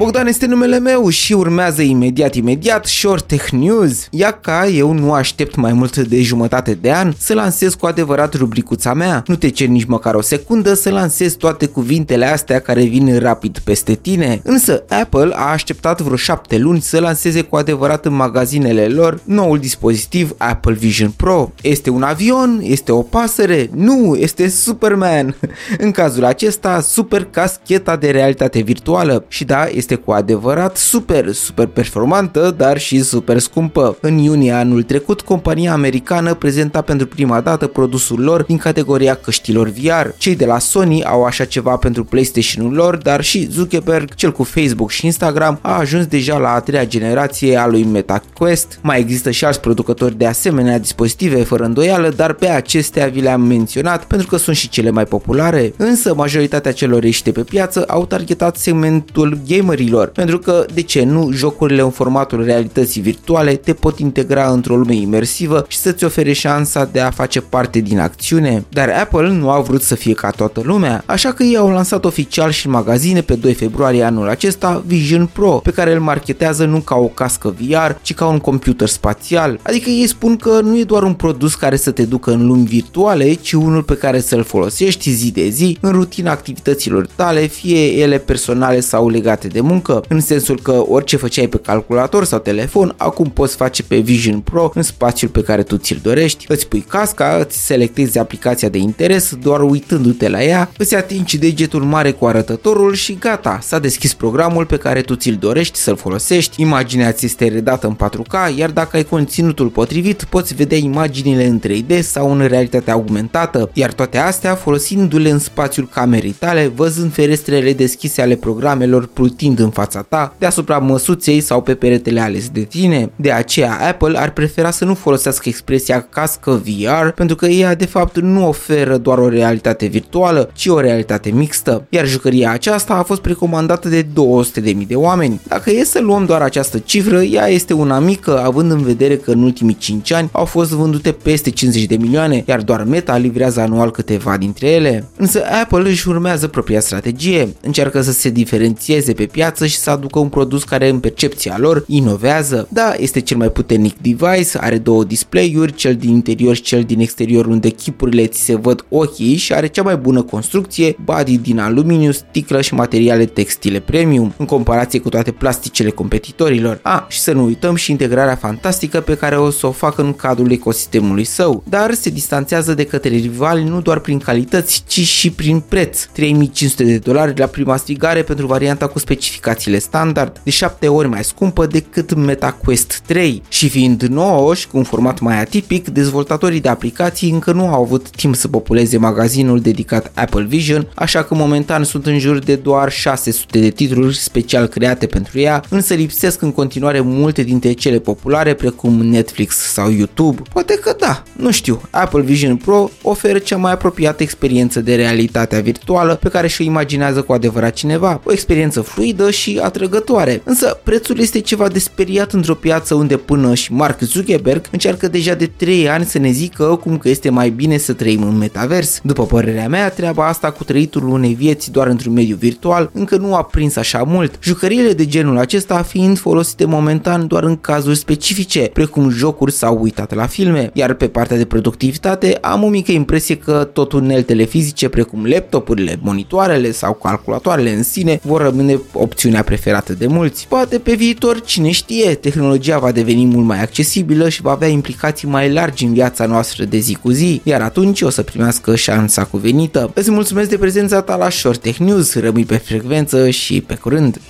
Bogdan este numele meu și urmează imediat, imediat Short Tech News. Ia ca eu nu aștept mai mult de jumătate de an să lansez cu adevărat rubricuța mea. Nu te cer nici măcar o secundă să lansez toate cuvintele astea care vin rapid peste tine. Însă Apple a așteptat vreo șapte luni să lanseze cu adevărat în magazinele lor noul dispozitiv Apple Vision Pro. Este un avion? Este o pasăre? Nu, este Superman. În cazul acesta, super cascheta de realitate virtuală. Și da, este cu adevărat super, super performantă, dar și super scumpă. În iunie anul trecut, compania americană prezenta pentru prima dată produsul lor din categoria căștilor VR. Cei de la Sony au așa ceva pentru PlayStation-ul lor, dar și Zuckerberg, cel cu Facebook și Instagram, a ajuns deja la a treia generație a lui Meta Quest. Mai există și alți producători de asemenea dispozitive fără îndoială, dar pe acestea vi le-am menționat pentru că sunt și cele mai populare. Însă majoritatea celor ieșite pe piață au targetat segmentul gamerilor, pentru că, de ce nu, jocurile în formatul realității virtuale te pot integra într-o lume imersivă și să-ți ofere șansa de a face parte din acțiune. Dar Apple nu a vrut să fie ca toată lumea, așa că ei au lansat oficial și în magazine pe 2 februarie anul acesta Vision Pro, pe care îl marketează nu ca o cască VR, ci ca un computer spațial. Adică ei spun că nu e doar un produs care să te ducă în lumi virtuale, ci unul pe care să-l folosești zi de zi în rutina activităților tale, fie ele personale sau legate de muncă, în sensul că orice făceai pe calculator sau telefon, acum poți face pe Vision Pro în spațiul pe care tu ți-l dorești, îți pui casca, îți selectezi aplicația de interes, doar uitându-te la ea, îți atingi degetul mare cu arătătorul și gata, s-a deschis programul pe care tu ți-l dorești să-l folosești, imaginea ți este redată în 4K, iar dacă ai conținutul potrivit, poți vedea imaginile în 3D sau în realitate augmentată, iar toate astea folosindu-le în spațiul camerei tale, văzând ferestrele deschise ale programelor plutind în fața ta, deasupra măsuței sau pe peretele ales de tine. De aceea Apple ar prefera să nu folosească expresia cască VR, pentru că ea de fapt nu oferă doar o realitate virtuală, ci o realitate mixtă, iar jucăria aceasta a fost precomandată de 200.000 de oameni. Dacă e să luăm doar această cifră, ea este una mică, având în vedere că în ultimii 5 ani au fost vândute peste 50 de milioane, iar doar Meta livrează anual câteva dintre ele. Însă Apple își urmează propria strategie, încearcă să se diferențieze pe piață și să aducă un produs care în percepția lor inovează. Da, este cel mai puternic device, are două display-uri, cel din interior și cel din exterior unde chipurile ți se văd ochii și are cea mai bună construcție, body din aluminiu, sticlă și materiale textile premium, în comparație cu toate plasticele competitorilor. A, ah, și să nu uităm și integrarea fantastică pe care o să o facă în cadrul ecosistemului său, dar se distanțează de către rivali nu doar prin calități, ci și prin preț. 3500 de dolari la prima strigare pentru varianta cu specificațiile standard, de 7 ori mai scumpă decât MetaQuest 3 și fiind nouă și cu un format mai atipic, dezvoltatorii de aplicații încă nu au avut timp să populeze magazinul dedicat Apple Vision, așa că momentan sunt în jur de doar 600 de titluri special create pentru ea, însă lipsesc în continuare multe dintre cele populare precum Netflix sau YouTube. Poate că da, nu știu, Apple Vision Pro oferă cea mai apropiată experiență de realitatea virtuală pe care și-o imaginează cu adevărat cineva, o experiență fluidă și atrăgătoare. Însă prețul este ceva de speriat într-o piață unde până și Mark Zuckerberg încearcă deja de 3 ani să ne zică cum că este mai bine să trăim în metavers. După părerea mea, treaba asta cu trăitul unei vieți doar într-un mediu virtual încă nu a prins așa mult, jucăriile de genul acesta fiind folosite momentan doar în cazuri specifice, precum jocuri sau uitate la filme, iar pe partea de productivitate am o mică impresie că tot uneltele fizice precum laptopurile, monitoarele sau calculatoarele în sine vor rămâne opțiunea preferată de mulți. Poate pe viitor, cine știe, tehnologia va deveni mult mai accesibilă și va avea implicații mai largi în viața noastră de zi cu zi, iar atunci o să primească șansa cuvenită. Îți mulțumesc de prezența ta la Short Tech News, rămâi pe frecvență și pe curând!